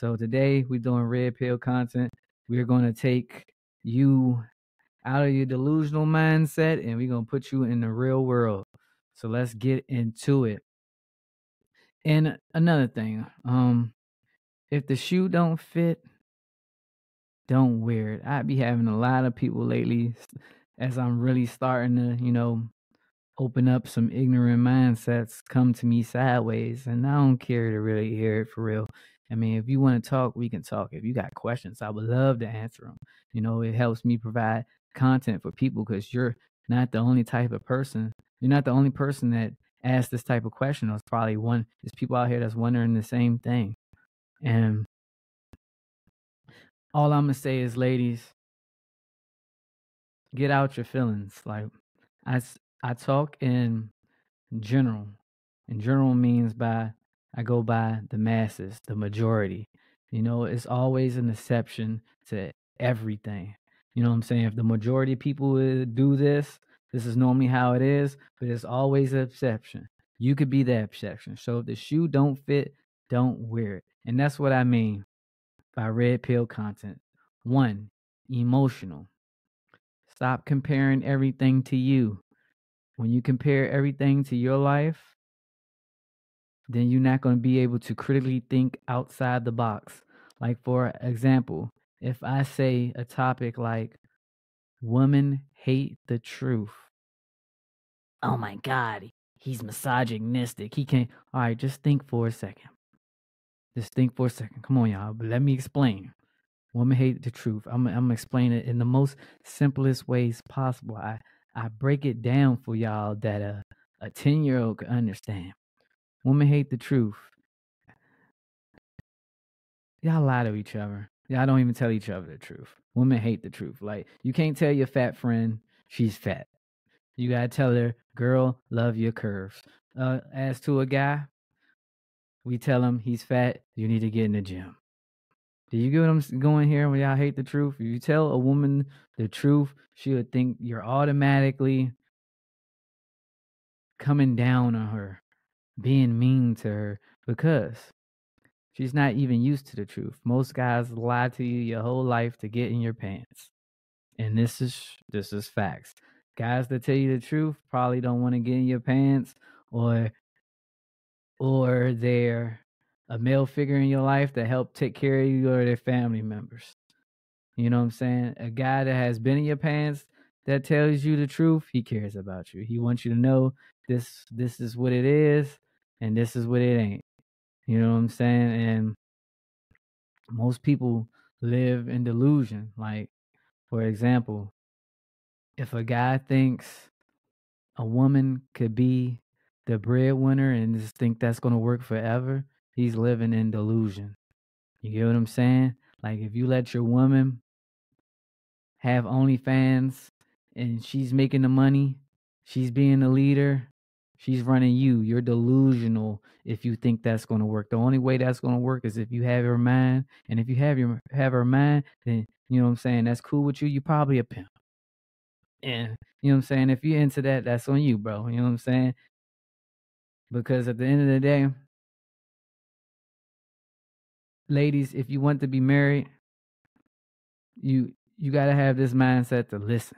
So today we're doing red pill content. We're going to take you out of your delusional mindset and we're going to put you in the real world. So let's get into it. And another thing, um if the shoe don't fit, don't wear it. I be having a lot of people lately as I'm really starting to, you know, open up some ignorant mindsets come to me sideways and I don't care to really hear it for real. I mean, if you want to talk, we can talk. If you got questions, I would love to answer them. You know, it helps me provide content for people because you're not the only type of person. You're not the only person that asks this type of question. There's probably one. There's people out here that's wondering the same thing. And all I'm gonna say is, ladies, get out your feelings. Like I, I talk in general. And general means by I go by the masses, the majority. You know, it's always an exception to everything. You know what I'm saying? If the majority of people eh, do this, this is normally how it is, but it's always an exception. You could be the exception. So if the shoe don't fit, don't wear it. And that's what I mean by red pill content. One, emotional. Stop comparing everything to you. When you compare everything to your life, then you're not going to be able to critically think outside the box. Like, for example, if I say a topic like, women hate the truth. Oh my God, he's misogynistic. He can't. All right, just think for a second. Just think for a second. Come on, y'all. But let me explain. Women hate the truth. I'm, I'm gonna explain it in the most simplest ways possible. I I break it down for y'all that a a ten year old can understand. Women hate the truth. Y'all lie to each other. Y'all don't even tell each other the truth. Women hate the truth. Like you can't tell your fat friend she's fat. You gotta tell her, girl, love your curves. Uh, as to a guy, we tell him he's fat. You need to get in the gym. Do you get what I'm going here when y'all hate the truth? If you tell a woman the truth, she would think you're automatically coming down on her, being mean to her, because she's not even used to the truth. Most guys lie to you your whole life to get in your pants. And this is this is facts. Guys that tell you the truth probably don't want to get in your pants or or they're a male figure in your life that help take care of you or their family members. You know what I'm saying? A guy that has been in your pants that tells you the truth, he cares about you. He wants you to know this this is what it is and this is what it ain't. You know what I'm saying? And most people live in delusion. Like, for example, if a guy thinks a woman could be the breadwinner and just think that's gonna work forever, he's living in delusion. You get what I'm saying? Like if you let your woman have OnlyFans and she's making the money, she's being the leader, she's running you. You're delusional if you think that's going to work. The only way that's going to work is if you have her mind, and if you have your have her mind, then you know what I'm saying. That's cool with you. You're probably a pimp, and you know what I'm saying. If you're into that, that's on you, bro. You know what I'm saying? Because at the end of the day, ladies, if you want to be married, you you got to have this mindset to listen.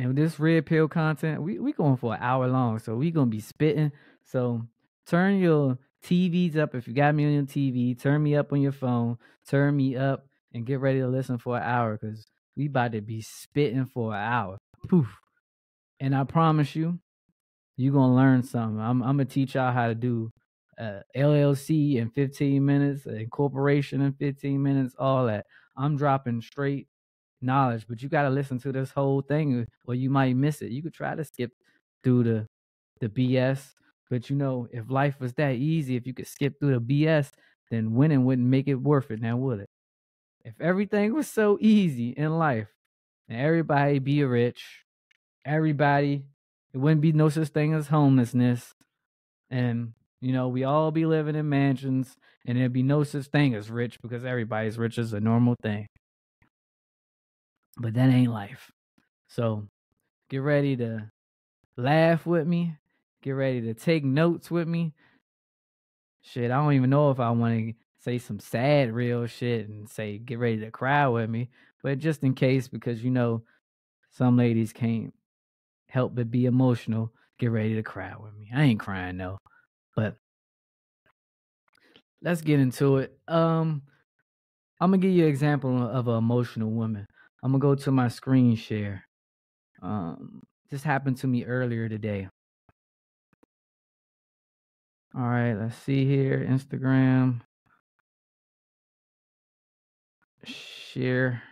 And this red pill content, we we going for an hour long, so we gonna be spitting. So turn your TVs up if you got me on your TV. Turn me up on your phone. Turn me up and get ready to listen for an hour because we about to be spitting for an hour. Poof. And I promise you, you gonna learn something. I'm I'm gonna teach y'all how to do uh, LLC in 15 minutes, incorporation in 15 minutes, all that. I'm dropping straight knowledge, but you got to listen to this whole thing or you might miss it. You could try to skip through the the BS, but you know, if life was that easy, if you could skip through the BS, then winning wouldn't make it worth it now, would it? If everything was so easy in life and everybody be rich, everybody, it wouldn't be no such thing as homelessness. And you know, we all be living in mansions, and there'd be no such thing as rich because everybody's rich is a normal thing. But that ain't life. So get ready to laugh with me. Get ready to take notes with me. Shit, I don't even know if I want to say some sad real shit and say get ready to cry with me, but just in case because you know some ladies can't help but be emotional, get ready to cry with me. I ain't crying though. But let's get into it. Um I'm gonna give you an example of an emotional woman. I'm gonna go to my screen share. Um this happened to me earlier today. All right, let's see here. Instagram. Share.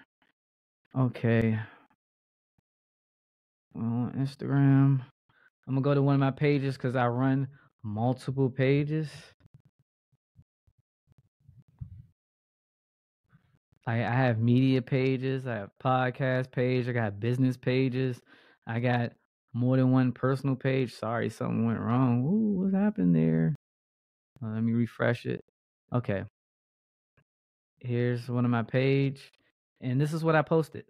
Okay. On Instagram. I'm gonna go to one of my pages because I run multiple pages. I, I have media pages, I have podcast page, I got business pages, I got more than one personal page. Sorry, something went wrong. Ooh, what happened there? Uh, let me refresh it. Okay. Here's one of my page, and this is what I posted.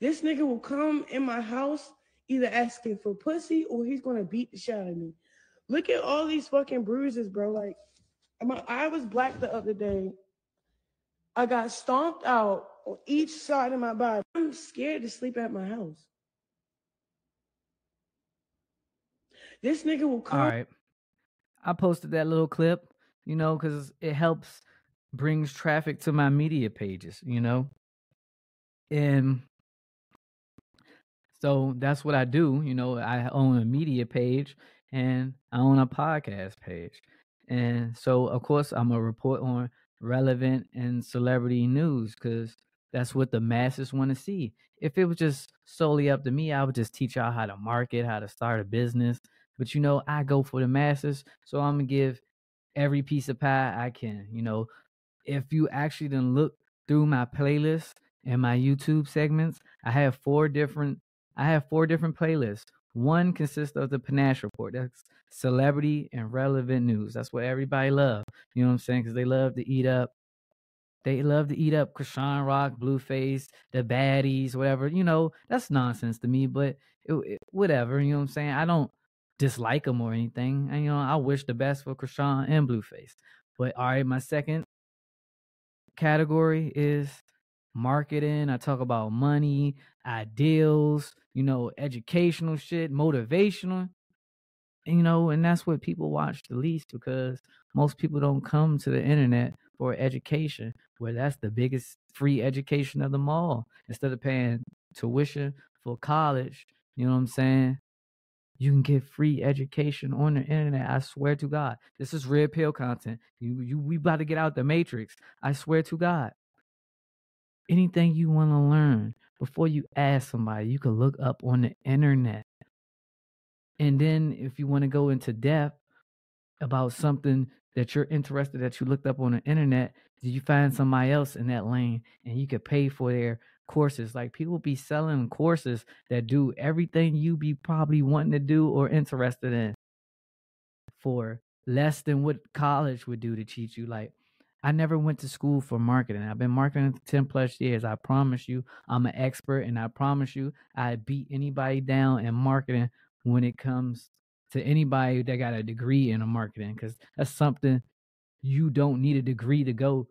This nigga will come in my house either asking for pussy or he's gonna beat the shit out of me. Look at all these fucking bruises, bro. Like, my eye was black the other day. I got stomped out on each side of my body. I'm scared to sleep at my house. This nigga will come. All right. I posted that little clip, you know, because it helps brings traffic to my media pages, you know. And so that's what I do. You know, I own a media page and I own a podcast page. And so, of course, I'm going to report on relevant and celebrity news because that's what the masses want to see. If it was just solely up to me, I would just teach y'all how to market, how to start a business. But you know, I go for the masses, so I'm gonna give every piece of pie I can. You know, if you actually then look through my playlist and my YouTube segments, I have four different I have four different playlists. One consists of the Panache Report. That's celebrity and relevant news. That's what everybody love. You know what I'm saying? Because they love to eat up they love to eat up Chrisean Rock, Blueface, the baddies, whatever. You know, that's nonsense to me, but it, it, whatever. You know what I'm saying? I don't dislike them or anything. And, you know, I wish the best for Chrisean and Blueface. But all right, my second category is marketing. I talk about money, ideals, you know, educational shit, motivational you know, and that's what people watch the least because most people don't come to the internet for education, where that's the biggest free education of them all. Instead of paying tuition for college, you know what I'm saying? You can get free education on the internet. I swear to God. This is red pill content. You you we about to get out the matrix. I swear to God. Anything you want to learn before you ask somebody, you can look up on the internet. And then if you want to go into depth about something that you're interested that you looked up on the internet, you find somebody else in that lane and you could pay for their courses? Like people be selling courses that do everything you be probably wanting to do or interested in for less than what college would do to teach you. Like I never went to school for marketing. I've been marketing for 10 plus years. I promise you, I'm an expert and I promise you, I beat anybody down in marketing when it comes to anybody that got a degree in a marketing because that's something you don't need a degree to go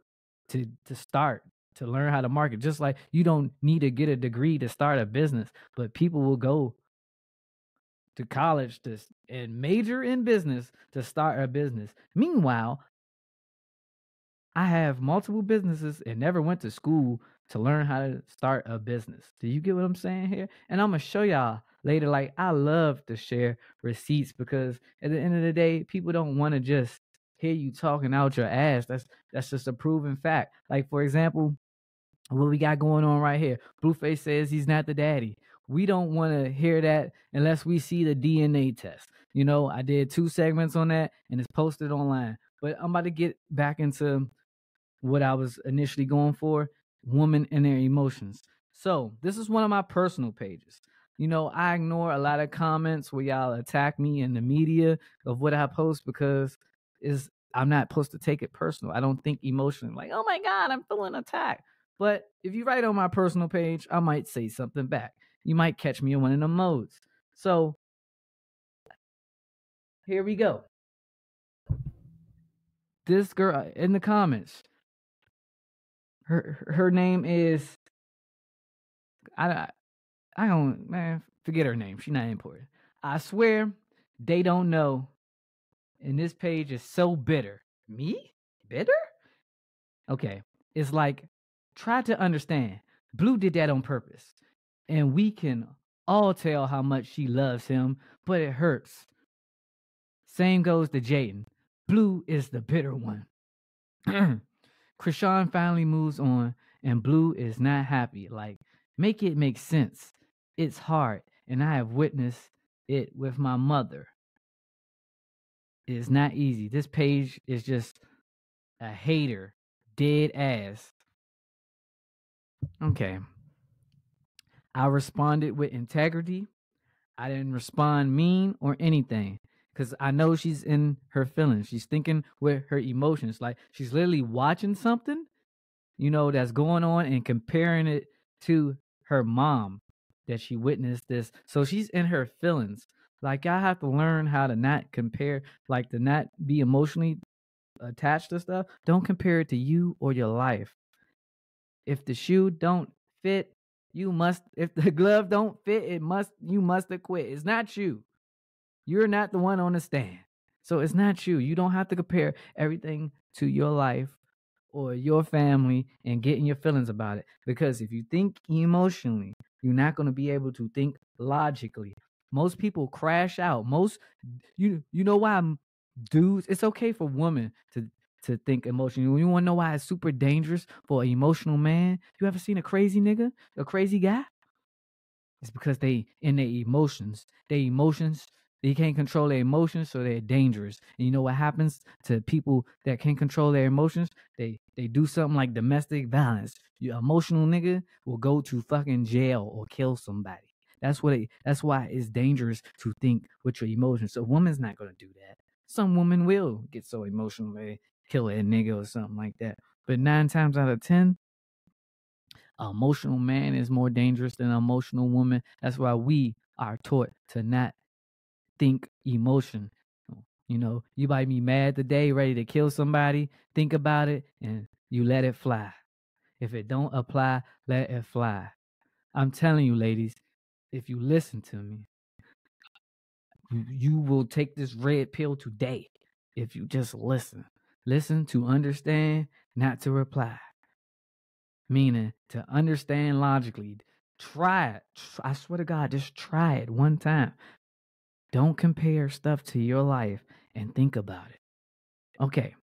to to start to learn how to market just like you don't need to get a degree to start a business but people will go to college to and major in business to start a business meanwhile i have multiple businesses and never went to school to learn how to start a business do you get what i'm saying here and i'm gonna show y'all later. Like I love to share receipts because at the end of the day, people don't want to just hear you talking out your ass. That's that's just a proven fact. Like for example, what we got going on right here. Blueface says he's not the daddy. We don't want to hear that unless we see the DNA test. You know, I did two segments on that and it's posted online. But I'm about to get back into what I was initially going for women and their emotions. So, this is one of my personal pages you know, I ignore a lot of comments where y'all attack me in the media of what I post because is I'm not supposed to take it personal. I don't think emotionally like, oh my God, I'm feeling attacked. But if you write on my personal page, I might say something back. You might catch me in one of the modes. So here we go. this girl uh, in the comments. Her her name is I I don't man forget her name. She's not important. I swear they don't know. And this page is so bitter. Me? Bitter? Okay. It's like try to understand. Blue did that on purpose. And we can all tell how much she loves him, but it hurts. Same goes to Jaidyn. Blue is the bitter one. Chrisean finally moves on, and Blue is not happy. Like, make it make sense. It's hard, and I have witnessed it with my mother. It's not easy. This page is just a hater, dead ass. Okay. I responded with integrity. I didn't respond mean or anything because I know she's in her feelings. She's thinking with her emotions. Like she's literally watching something, you know, that's going on and comparing it to her mom that she witnessed this. So she's in her feelings. Like I have to learn how to not compare, like to not be emotionally attached to stuff. Don't compare it to you or your life. If the shoe don't fit, you must if the glove don't fit, it must you must have quit. It's not you. You're not the one on the stand. So it's not you. You don't have to compare everything to your life or your family and getting your feelings about it. Because if you think emotionally, you're not going to be able to think logically. Most people crash out. Most you you know why dudes it's okay for women to to think emotionally. You want to know why it's super dangerous for an emotional man? You ever seen a crazy nigga, a crazy guy? It's because they in their emotions. Their emotions, they can't control their emotions, so they're dangerous. And you know what happens to people that can't control their emotions? They they do something like domestic violence. You emotional nigga will go to fucking jail or kill somebody. That's what it, that's why it's dangerous to think with your emotions. So a woman's not gonna do that. Some women will get so emotional they kill a nigga or something like that. But nine times out of ten, emotional man is more dangerous than an emotional woman. That's why we are taught to not think emotion. You know, you might be mad today, ready to kill somebody. Think about it and you let it fly. If it don't apply, let it fly. I'm telling you, ladies, if you listen to me, you will take this red pill today if you just listen. Listen to understand, not to reply. Meaning to understand logically. Try it. I swear to God, just try it one time. Don't compare stuff to your life and think about it. Okay.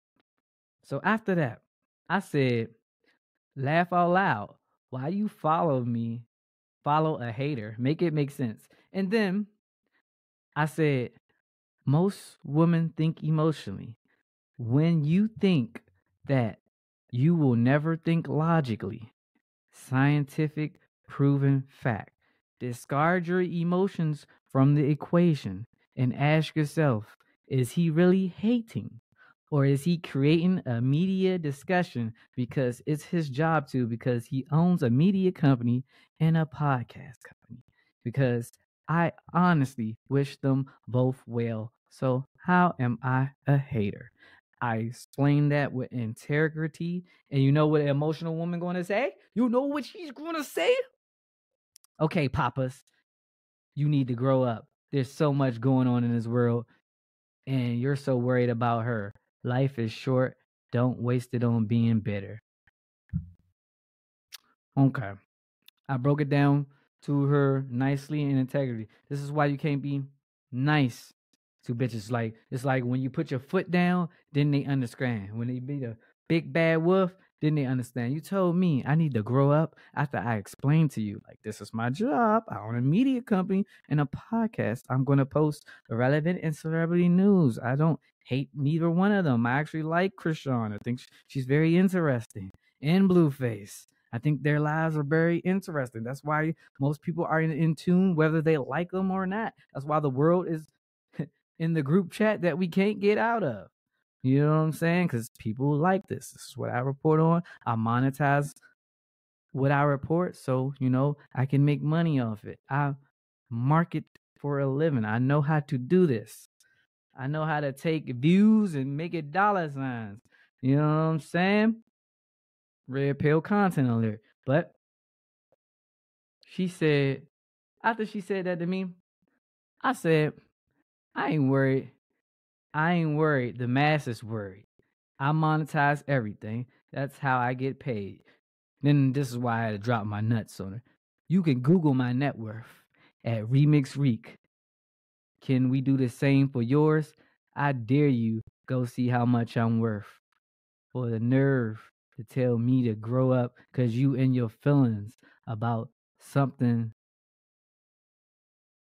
So after that, I said, laugh out loud. Why you follow me? Follow a hater. Make it make sense. And then I said, most women think emotionally. When you think that you will never think logically, scientific proven fact, discard your emotions from the equation and ask yourself is he really hating? Or is he creating a media discussion because it's his job to, because he owns a media company and a podcast company? Because I honestly wish them both well. So, how am I a hater? I explain that with integrity. And you know what an emotional woman to say? You know what she's to say? Okay, papas, you need to grow up. There's so much going on in this world, and you're so worried about her. Life is short. Don't waste it on being bitter. Okay. I broke it down to her nicely in integrity. This is why you can't be nice to bitches. Like it's like when you put your foot down, then they understand. When they be the big bad wolf, then they understand. You told me I need to grow up after I explained to you, like, this is my job. I own a media company and a podcast. I'm going to post relevant and celebrity news. I don't hate neither one of them. I actually like Chrisean. I think she's very interesting. And Blueface. I think their lives are very interesting. That's why most people are in, in tune, whether they like them or not. That's why the world is in the group chat that we can't get out of. You know what I'm saying? Because people like this. This is what I report on. I monetize what I report, so you know I can make money off it. I market for a living. I know how to do this. I know how to take views and make it dollar signs. You know what I'm saying? Red pill content alert. But she said, after she said that to me, I said, I ain't worried. I ain't worried. The masses worried. I monetize everything. That's how I get paid. Then this is why I had to drop my nuts on her. You can Google my net worth at Remix Reek. Can we do the same for yours? I dare you go see how much I'm worth. For the nerve to tell me to grow up because you in your feelings about something.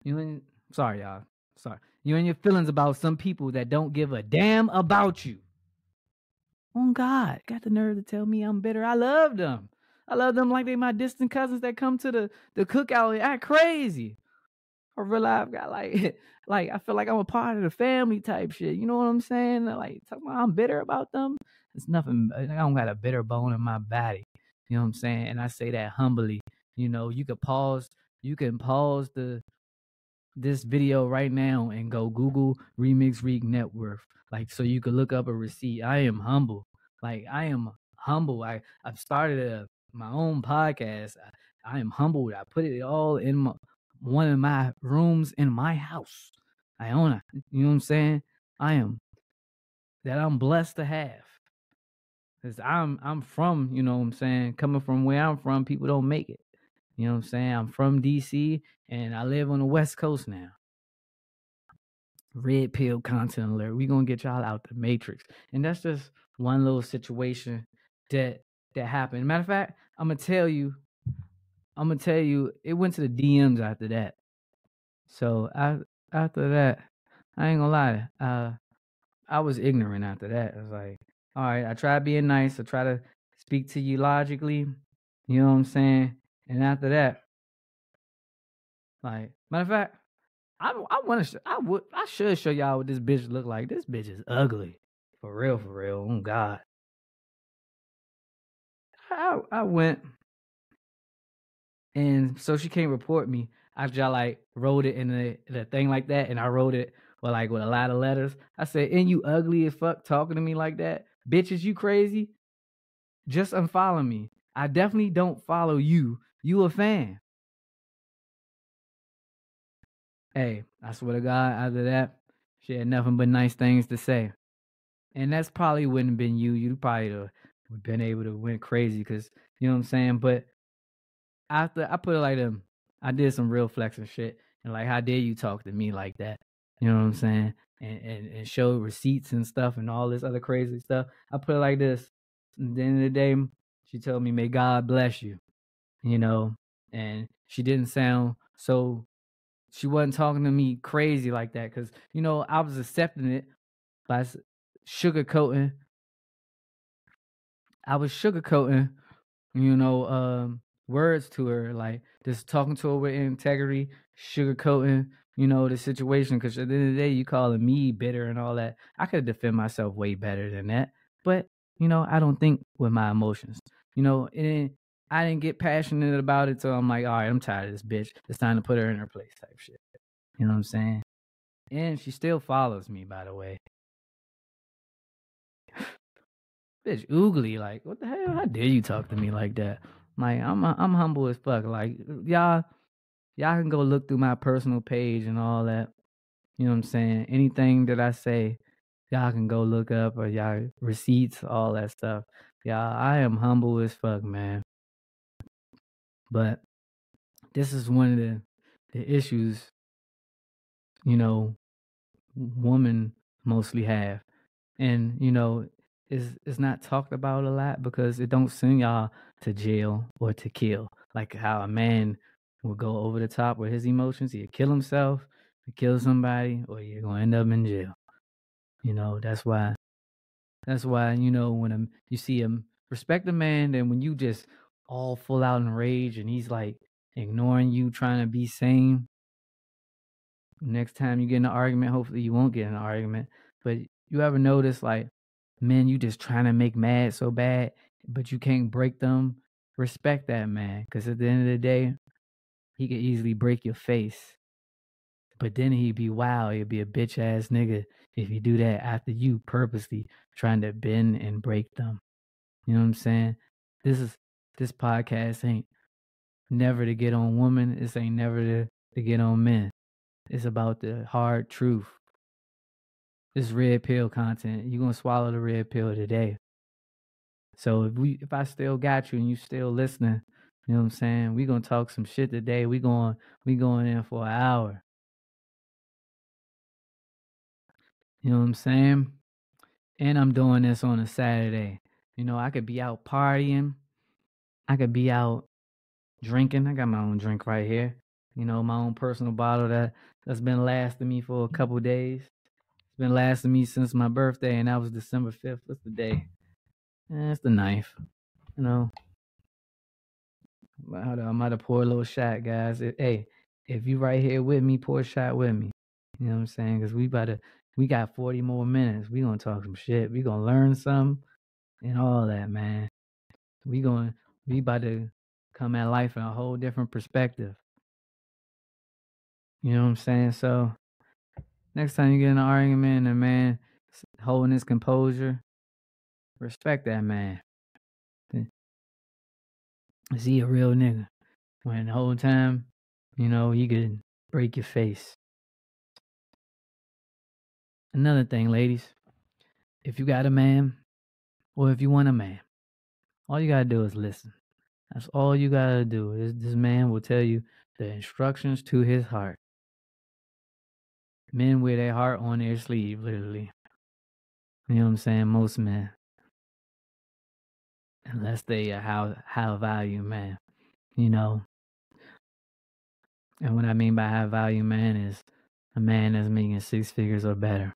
You in, sorry, y'all. Sorry. You in your feelings about some people that don't give a damn about you. Oh God, got the nerve to tell me I'm bitter. I love them. I love them like they my distant cousins that come to the the cookout and act crazy. I realize I've got like like I feel like I'm a part of the family type shit. You know what I'm saying? Like talking about I'm bitter about them. It's nothing. I don't got a bitter bone in my body. You know what I'm saying? And I say that humbly. You know, you could pause. You can pause the this video right now and go Google Remix Reek Net Worth. Like so you could look up a receipt. I am humble. Like I am humble. I I've started a, my own podcast. I, I am humbled. I put it all in my, one of my rooms in my house. I own it. You know what I'm saying? I am that I'm blessed to have. Cause I'm I'm from, you know what I'm saying, coming from where I'm from, people don't make it. You know what I'm saying? I'm from DC and I live on the West Coast now. Red pill content alert. we gonna get y'all out the matrix. And that's just one little situation that that happened. Matter of fact, I'm gonna tell you, I'm gonna tell you, it went to the DMs after that. So I after that, I ain't gonna lie, uh I was ignorant after that. I was like, all right, I try being nice. I try to speak to you logically. You know what I'm saying? And after that, like matter of fact, I I want to I would I should show y'all what this bitch look like. This bitch is ugly, for real, for real. Oh God. I I went, and so she can't report me I like wrote it in the the thing like that, and I wrote it with like with a lot of letters. I said, "And you ugly as fuck talking to me like that." Bitches, you crazy? Just unfollow me. I definitely don't follow you. You a fan. Hey, I swear to God, after that, she had nothing but nice things to say. And that's probably wouldn't have been you. You'd probably have been able to went crazy because, you know what I'm saying? But after I put it like them, I did some real flexing shit. And like, how dare you talk to me like that? You know what I'm saying? and, and, and show receipts and stuff and all this other crazy stuff. I put it like this. At the end of the day, she told me, May God bless you. You know, and she didn't sound so she wasn't talking to me crazy like that because you know I was accepting it by sugarcoating. I was sugarcoating, you know, um, words to her, like just talking to her with integrity, sugarcoating, you know, the situation. Because at the end of the day, you calling me bitter and all that. I could defend myself way better than that. But you know, I don't think with my emotions. You know, and I didn't get passionate about it, so I'm like, all right, I'm tired of this bitch. It's time to put her in her place, type shit. You know what I'm saying? And she still follows me, by the way. bitch, oogly, like, what the hell? How dare you talk to me like that? Like, I'm I'm humble as fuck. Like, y'all y'all can go look through my personal page and all that. You know what I'm saying? Anything that I say, y'all can go look up or y'all receipts, all that stuff. Y'all, I am humble as fuck, man. But this is one of the the issues, you know, women mostly have. And, you know, is is not talked about a lot because it don't send y'all to jail or to kill. Like how a man will go over the top with his emotions. He'll kill himself, he'll kill somebody, or you're gonna end up in jail. You know, that's why that's why, you know, when a, you see him respect a man, then when you just all full out in rage and he's like ignoring you, trying to be sane. Next time you get in an argument, hopefully you won't get in an argument. But you ever notice like men you just trying to make mad so bad, but you can't break them? Respect that man. Cause at the end of the day, he could easily break your face. But then he'd be wow, he'd be a bitch ass nigga if you do that after you purposely trying to bend and break them. You know what I'm saying? This is this podcast ain't never to get on women. This ain't never to, to get on men. It's about the hard truth. This red pill content. You're gonna swallow the red pill today. So if we if I still got you and you still listening, you know what I'm saying? We gonna talk some shit today. We going we going in for an hour. You know what I'm saying? And I'm doing this on a Saturday. You know, I could be out partying. I could be out drinking. I got my own drink right here. You know, my own personal bottle that that's been lasting me for a couple days. It's been lasting me since my birthday, and that was December fifth. What's the day? Eh, it's the knife. You know. I'm about to pour a little shot, guys. hey, if you right here with me, pour a shot with me. You know what I'm saying? Because we about to, we got 40 more minutes. We gonna talk some shit. We gonna learn some and all that, man. We going we about to come at life in a whole different perspective. You know what I'm saying? So next time you get in an argument and a man holding his composure, respect that man. Is he a real nigga? When the whole time, you know, you could break your face. Another thing, ladies, if you got a man or if you want a man, all you gotta do is listen. That's all you gotta do. Is this man will tell you the instructions to his heart. Men wear their heart on their sleeve, literally. You know what I'm saying? Most men. Unless they are high, high value man. You know. And what I mean by high value man is a man that's making six figures or better.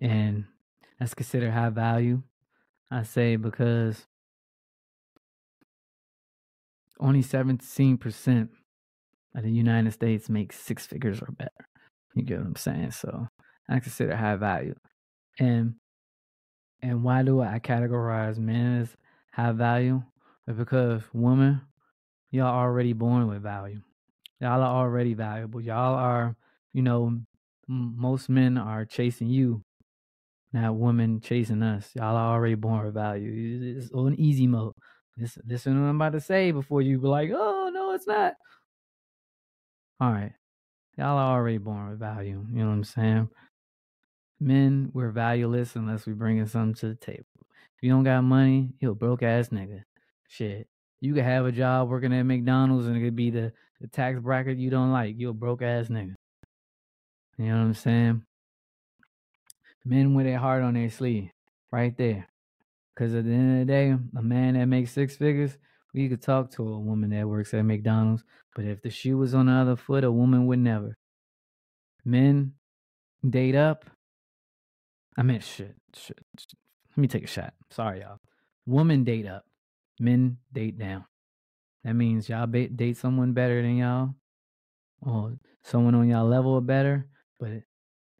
And that's considered high value. I say because only 17% of the United States makes six figures or better. You get what I'm saying? So I consider high value. And and why do I categorize men as high value? Because women, y'all already born with value. Y'all are already valuable. Y'all are, you know, m- most men are chasing you, not women chasing us. Y'all are already born with value. It's on easy mode. Listen, listen to what I'm about to say before you be like, oh no, it's not. All right. Y'all are already born with value. You know what I'm saying? Men, we're valueless unless we bringing something to the table. If you don't got money, you're a broke ass nigga. Shit. You could have a job working at McDonald's and it could be the, the tax bracket you don't like. You're a broke ass nigga. You know what I'm saying? Men with their heart on their sleeve. Right there. Because at the end of the day, a man that makes six figures, we could talk to a woman that works at McDonald's. But if the shoe was on the other foot, a woman would never. Men date up. I mean, shit, shit, shit. Let me take a shot. Sorry, y'all. Women date up. Men date down. That means y'all date someone better than y'all, or someone on y'all level or better. But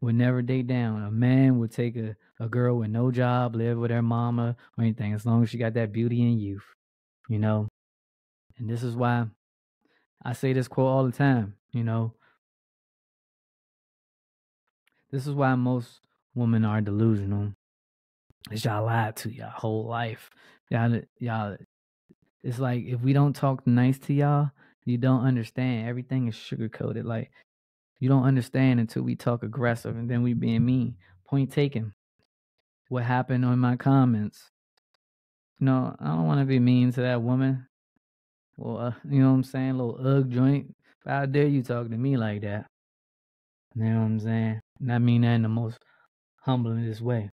would never date down. A man would take a, a girl with no job, live with her mama or anything, as long as she got that beauty and youth, you know. And this is why I say this quote all the time, you know. This is why most women are delusional. Is y'all lied to y'all whole life. Y'all, y'all. It's like if we don't talk nice to y'all, you don't understand. Everything is sugar coated. Like you don't understand until we talk aggressive and then we being mean. Point taken. What happened on my comments? No, I don't want to be mean to that woman. Well, uh, you know what I'm saying? Little ugh joint. How dare you talk to me like that? You know what I'm saying? And I mean that in the most humblest way.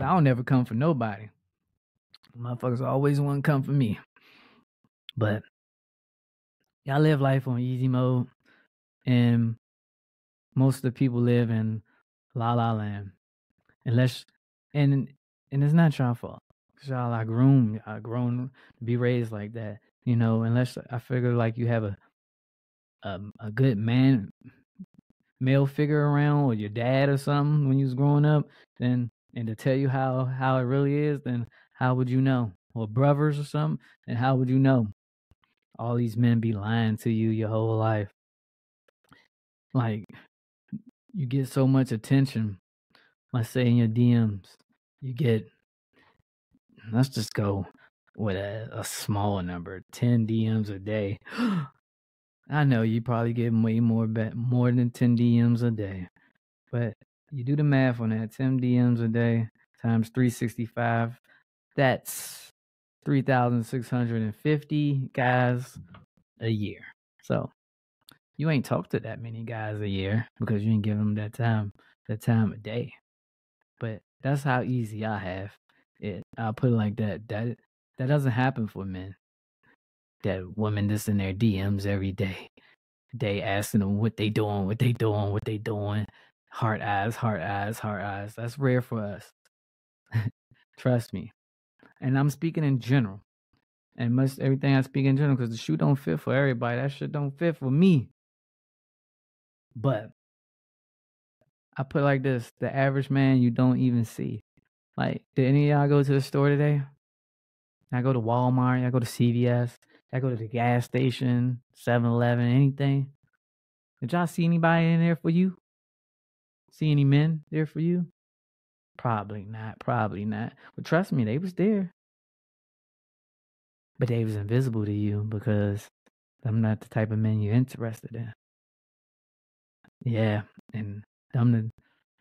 I don't never come for nobody. Motherfuckers always want to come for me. But y'all live life on easy mode, and most of the people live in la la land. Unless, and and it's not y'all fault. Cause y'all are groomed, y'all grown to be raised like that. You know, unless I figure like you have a a, a good man male figure around or your dad or something when you was growing up, then and to tell you how how it really is, then how would you know? Or brothers or something, and how would you know? All these men be lying to you your whole life. Like you get so much attention. Let's say in your DMs, you get let's just go with a, a small number, 10 DMs a day. I know you probably get way more more than 10 DMs a day. But you do the math on that, 10 DMs a day times 365, that's 3,650 guys a year. So you ain't talked to that many guys a year because you ain't give them that time, that time a day. But that's how easy I have it. I'll put it like that. That that doesn't happen for men. That women just in their DMs every day. They asking them what they doing, what they doing, what they doing. Heart eyes, heart eyes, heart eyes. That's rare for us. Trust me. And I'm speaking in general. And most everything I speak in general because the shoe don't fit for everybody. That shit don't fit for me. But I put like this the average man you don't even see. Like, did any of y'all go to the store today? I go to Walmart, I go to CVS, I go to the gas station, 7 Eleven, anything. Did y'all see anybody in there for you? See any men there for you? Probably not, probably not. But trust me, they was there. But they was invisible to you because I'm not the type of men you're interested in. Yeah, and I'm the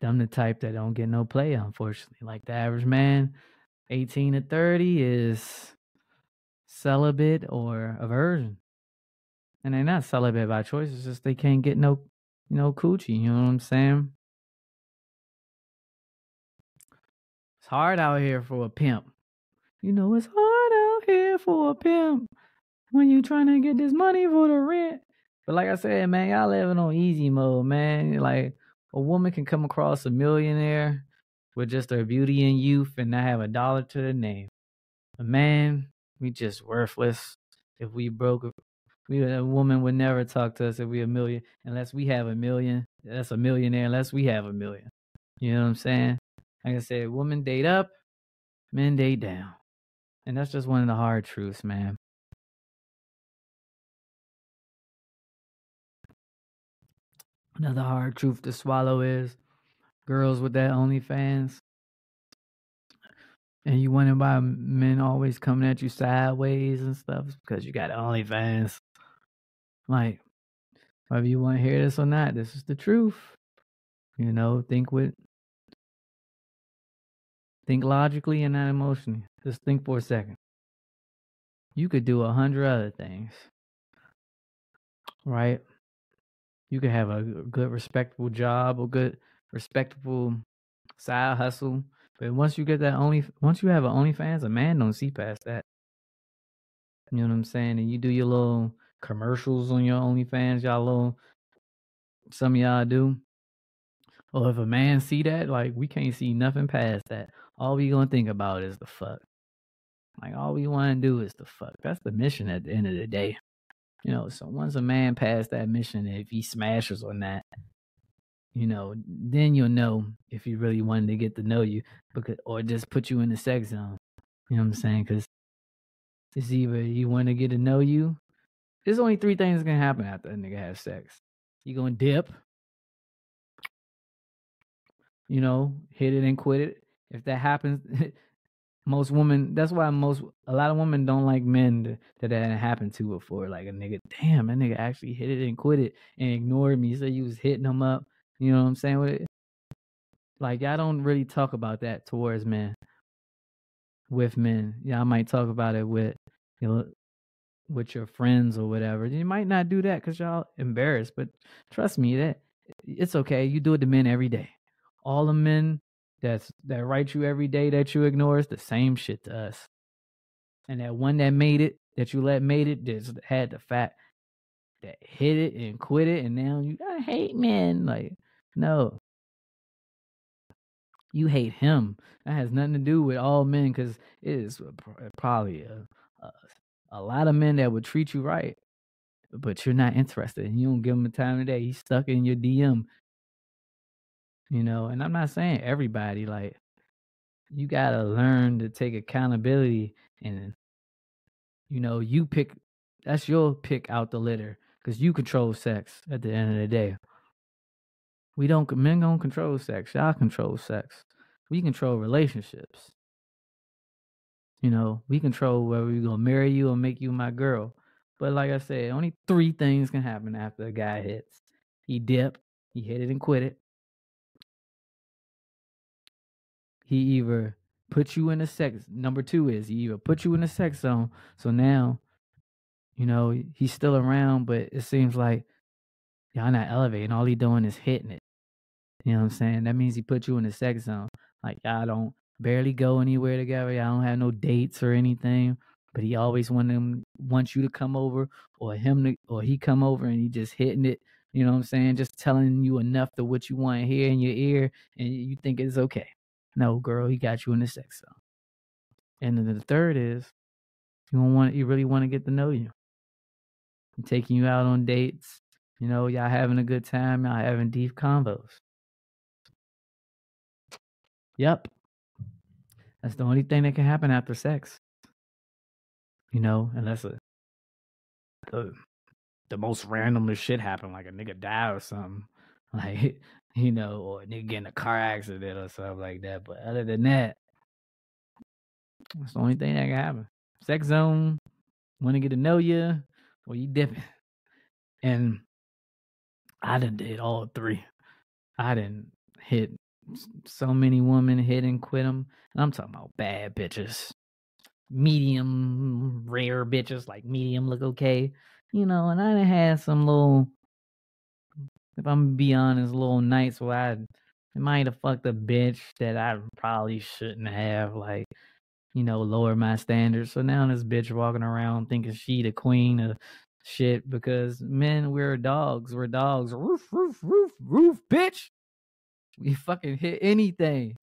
I'm the type that don't get no play, unfortunately. Like the average man, 18 to 30 is celibate or a virgin. And they're not celibate by choice, it's just they can't get no, know, coochie, you know what I'm saying? Hard out here for a pimp. You know, it's hard out here for a pimp when you trying to get this money for the rent. But like I said, man, y'all living on easy mode, man. Like a woman can come across a millionaire with just her beauty and youth and not have a dollar to their name. A man, we just worthless. If we broke, we a woman would never talk to us if we a million unless we have a million. That's a millionaire unless we have a million. You know what I'm saying? Like I said, women date up, men date down, and that's just one of the hard truths, man. Another hard truth to swallow is girls with that OnlyFans. And you wonder why men always coming at you sideways and stuff because you got OnlyFans. Like, whether you want to hear this or not, this is the truth. You know, think with, think logically and not emotionally. Just think for a second. You could do a hundred other things, right? you could have a good respectable job or good respectable side hustle. But once you get that only once you have an OnlyFans, a man don't see past that. You know what I'm saying? And you do your little commercials on your OnlyFans, y'all little some y'all do. Well, if a man see that, like we can't see nothing past that. All we gonna think about is the fuck. Like all we wanna do is the fuck. That's the mission at the end of the day. You know, so once a man passed that mission, if he smashes or not, you know, then you'll know if he really wanted to get to know you, because or just put you in the sex zone. You know what I'm saying? Because it's either you want to get to know you. There's only three things gonna happen after a nigga has sex. You gonna dip, you know, hit it and quit it. If that happens, most women that's why most a lot of women don't like men that that, that happened to before. Like a nigga damn that nigga actually hit it and quit it and ignored me. So you was hitting them up you know what i'm saying? With it like y'all don't really talk about that towards men. With men. Y'all might talk about it with you know with your friends or whatever. You might not do that because y'all embarrassed but trust me that it's okay. You do it to men every day. All the men that's that write you every day that you ignore is the same shit to us. And that one that made it, that you let made it, just had the fact that hit it and quit it, and now you I hate men. Like, no. You hate him. That has nothing to do with all men, because it is uh, probably a, a, a lot of men that would treat you right, but you're not interested, and you don't give him the time of day. He's stuck in your DM you know, and I'm not saying everybody, like, you got to learn to take accountability and, you know, you pick That's your pick out the litter because you control sex at the end of the day. We don't men don't control sex. Y'all control sex. We control relationships. You know, we control whether we're gonna marry you or make you my girl. But like I said, only three things can happen after a guy hits. He dip, he hit it and quit it. He either put you in a sex number two is he either put you in a sex zone. So now, you know, he's still around, but it seems like y'all not elevating. All he doing is hitting it. You know what I'm saying? That means he put you in a sex zone. Like y'all don't barely go anywhere together. Y'all don't have no dates or anything. But he always want him wants you to come over or him to or he come over and he just hitting it. You know what I'm saying? Just telling you enough to what you want to hear in your ear and you think it's okay. No, girl, he got you in the sex zone. And then the third is you don't want you really want to get to know you. He taking you out on dates. You know, y'all having a good time, y'all having deep convos. Yep. That's the only thing that can happen after sex. You know, unless a, the the most randomest shit happen, like a nigga die or something. Like, you know, or nigga get in a car accident or something like that. But other than that, that's the only thing that can happen. Sex zone, want to get to know you, or you dipping. And I done did all three. I didn't hit so many women hit and quit them. And I'm talking about bad bitches, medium rare bitches, like medium look okay, you know. And I done had some little, if I'm be honest, little nights where I might have fucked a bitch that I probably shouldn't have, like, you know, lower my standards. So now this bitch walking around thinking she the queen of shit because men, we're dogs. We're dogs. Roof, roof, roof, roof, bitch. We fucking hit anything.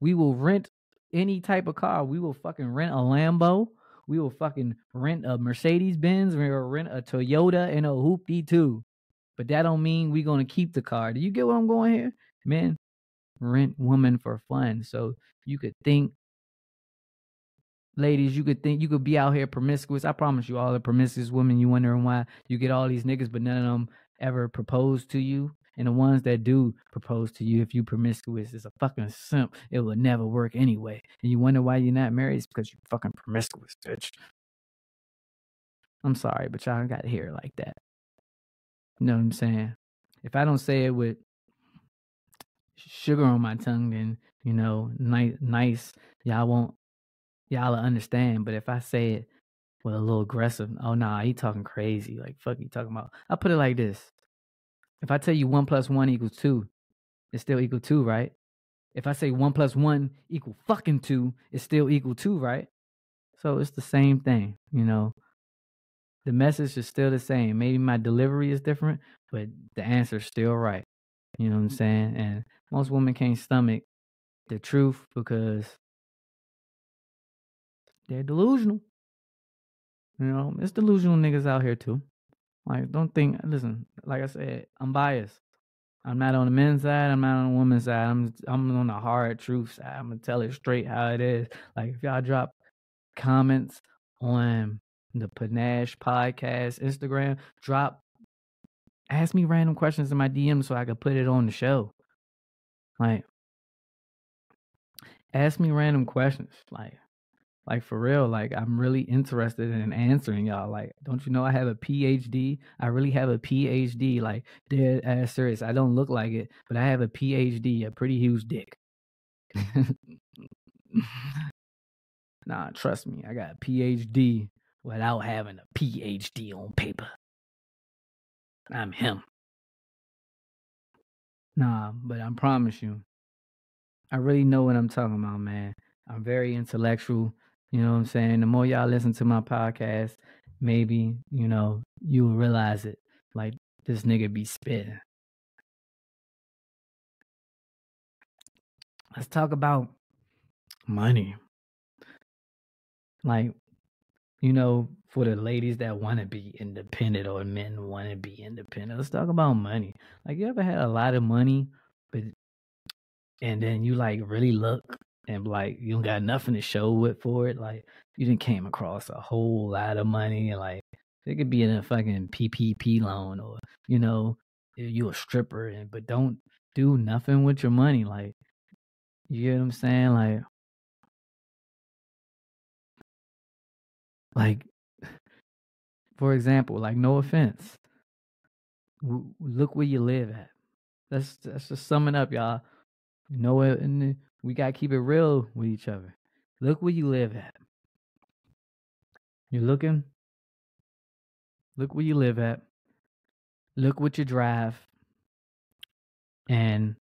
We will rent any type of car. We will fucking rent a Lambo. We will fucking rent a Mercedes Benz. We will rent a Toyota and a hoopty too. But that don't mean we gonna keep the car. Do you get what I'm going here? Man, rent woman for fun. So you could think ladies, you could think you could be out here promiscuous. I promise you, all the promiscuous women, you wondering why you get all these niggas, but none of them ever propose to you. And the ones that do propose to you, if you promiscuous, is a fucking simp. It will never work anyway. And you wonder why you're not married? It's because you fucking promiscuous, bitch. I'm sorry, but y'all got it like that. You know what I'm saying? If I don't say it with sugar on my tongue, then you know, nice, nice. Y'all won't, y'all understand. But if I say it with a little aggressive, oh nah, he talking crazy. Like fuck, you talking about? I put it like this: if I tell you one plus one equals two, it's still equal two, right? If I say one plus one equal fucking two, it's still equal two, right? So it's the same thing, you know. The message is still the same. Maybe my delivery is different, but the answer is still right. You know what I'm saying? And most women can't stomach the truth because they're delusional. You know, it's delusional niggas out here too. Like, don't think. Listen, like I said, I'm biased. I'm not on the men's side. I'm not on the women's side. I'm I'm on the hard truth side. I'm gonna tell it straight how it is. Like, if y'all drop comments on the Panache podcast Instagram, drop ask me random questions in my DM so I could put it on the show. Like, ask me random questions. Like, like for real, like I'm really interested in answering y'all. Like, don't you know I have a PhD? I really have a PhD. Like, dead ass serious. I don't look like it, but I have a PhD, a pretty huge dick. nah, trust me, I got a PhD without having a PhD on paper. I'm him. Nah, but I promise you, I really know what I'm talking about, man. I'm very intellectual. You know what I'm saying? The more y'all listen to my podcast, maybe, you know, you'll realize it. Like this nigga be spitting. Let's talk about money. Like, you know, for the ladies that want to be independent or men want to be independent, let's talk about money. Like, you ever had a lot of money, but and then you like really look and like you don't got nothing to show it for it. Like you didn't came across a whole lot of money like It could be in a fucking PPP loan or, you know, you a stripper and but don't do nothing with your money. Like, you get what I'm saying? Like, like, for example, like, no offense, look where you live at. Let's let's just summing up, y'all. You know what? And we gotta keep it real with each other. Look where you live at. You're looking. Look where you live at. Look what you drive. And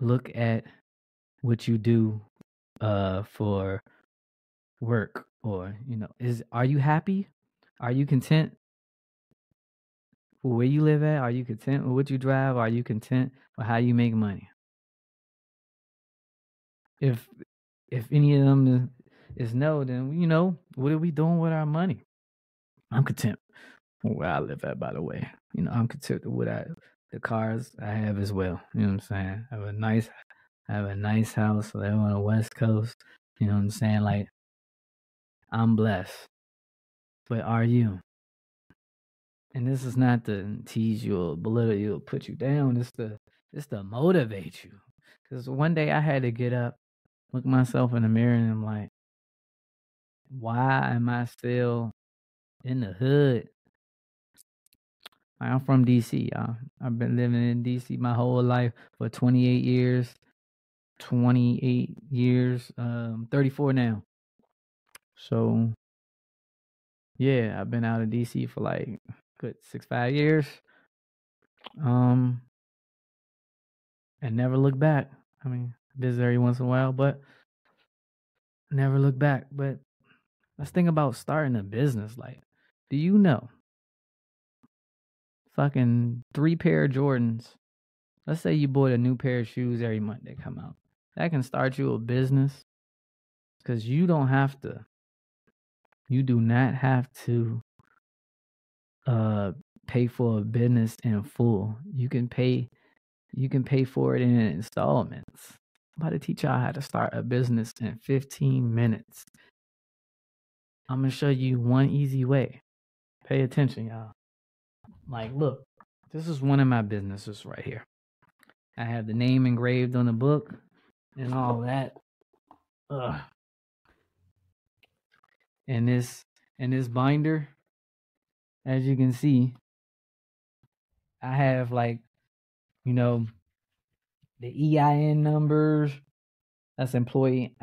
look at what you do uh for work or you know is are you happy? Are you content where you live at? Are you content with what you drive? Are you content with how you make money? If if any of them is, is no then you know what are we doing with our money? I'm content where i live at by the way. You know i'm content with what i the cars i have as well. You know what i'm saying? I have a nice I have a nice house. I live on the West Coast. You know what I'm saying? Like, I'm blessed. But are you? And this is not to tease you or belittle you or put you down. It's to, it's to motivate you. Because one day I had to get up, look myself in the mirror, and I'm like, why am I still in the hood? I'm from DC. I've been living in DC my whole life for 28 years. 28 years, um, 34 now. So, yeah, I've been out of DC for like good six, five years. Um, and never look back. I mean, I visit every once in a while, but never look back. But let's think about starting a business. Like, do you know? Fucking three pair of Jordans. Let's say you bought a new pair of shoes every month they come out that can start you a business because you don't have to you do not have to uh pay for a business in full. You can pay you can pay for it in installments. I'm about to teach y'all how to start a business in 15 minutes. I'm gonna show you one easy way. Pay attention y'all. Like look this is one of my businesses right here. I have the name engraved on the book and all that. Ugh. And this and this binder, as you can see, I have like, you know, the EIN numbers, that's employee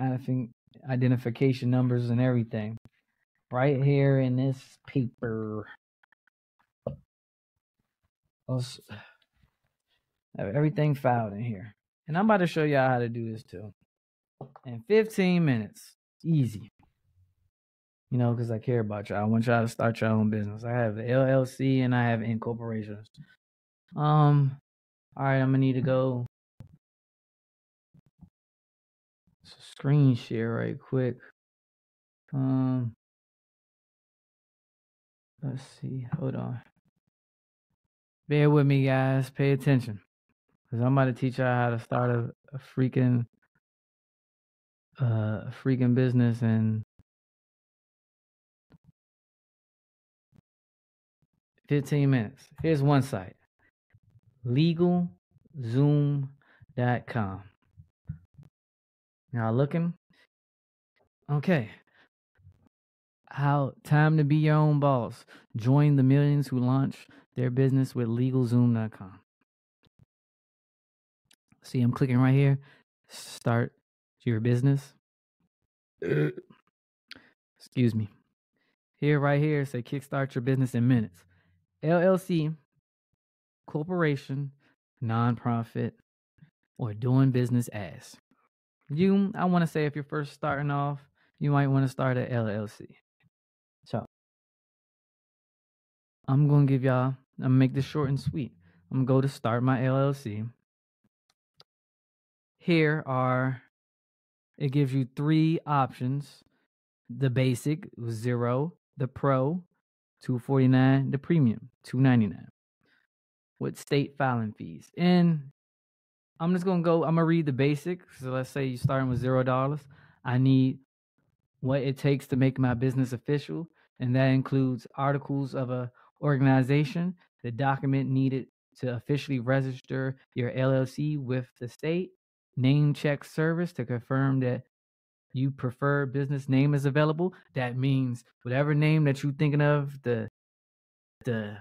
identification numbers and everything. Right here in this paper. Also have everything filed in here. And I'm about to show y'all how to do this too. In 15 minutes. Easy. You know, because I care about y'all. I want y'all to start your own business. I have the LLC and I have incorporations. Um, all right, I'm gonna need to go screen share right quick. Um, let's see. Hold on. Bear with me, guys. Pay attention. Cause I'm about to teach y'all how to start a, a freaking uh, freaking business in 15 minutes. Here's one site. LegalZoom.com. Y'all looking? Okay. How time to be your own boss. Join the millions who launch their business with LegalZoom.com. See, I'm clicking right here. Start your business. Excuse me. Here, right here, say kickstart your business in minutes. LLC, corporation, nonprofit, or doing business as. You, I want to say if you're first starting off, you might want to start at LLC. So, I'm to give y'all, I'm to make this short and sweet. I'm to go to start my LLC here are it gives you three options the basic zero the pro 249 the premium 299 with state filing fees. And i'm just gonna go i'm gonna read the basic so let's say you're starting with zero dollars. I need what it takes to make my business official. And that includes articles of a organization, the document needed to officially register your LLC with the state, name check service to confirm that you prefer business name is available. That means whatever name that you're thinking of, the the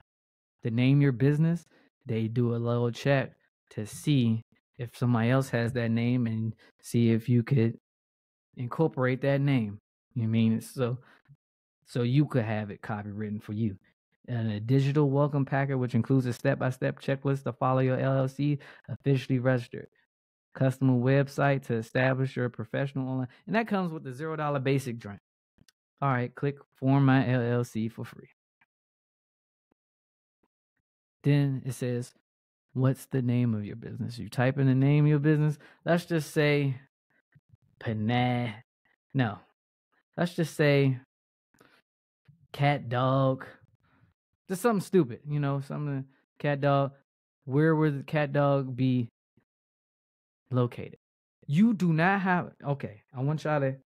the name your business, they do a little check to see if somebody else has that name and see if you could incorporate that name. You mean so so you could have it copywritten for you. And a digital welcome packet, which includes a step-by-step checklist to follow your LLC officially registered. Customer website to establish your professional online, and that comes with the zero dollar basic joint. All right, click form my LLC for free. Then it says, What's the name of your business? You type in the name of your business. Let's just say Panay. No. Let's just say cat dog. Just something stupid, you know, something cat dog. Where would the cat dog be located? You do not have okay, I want y'all to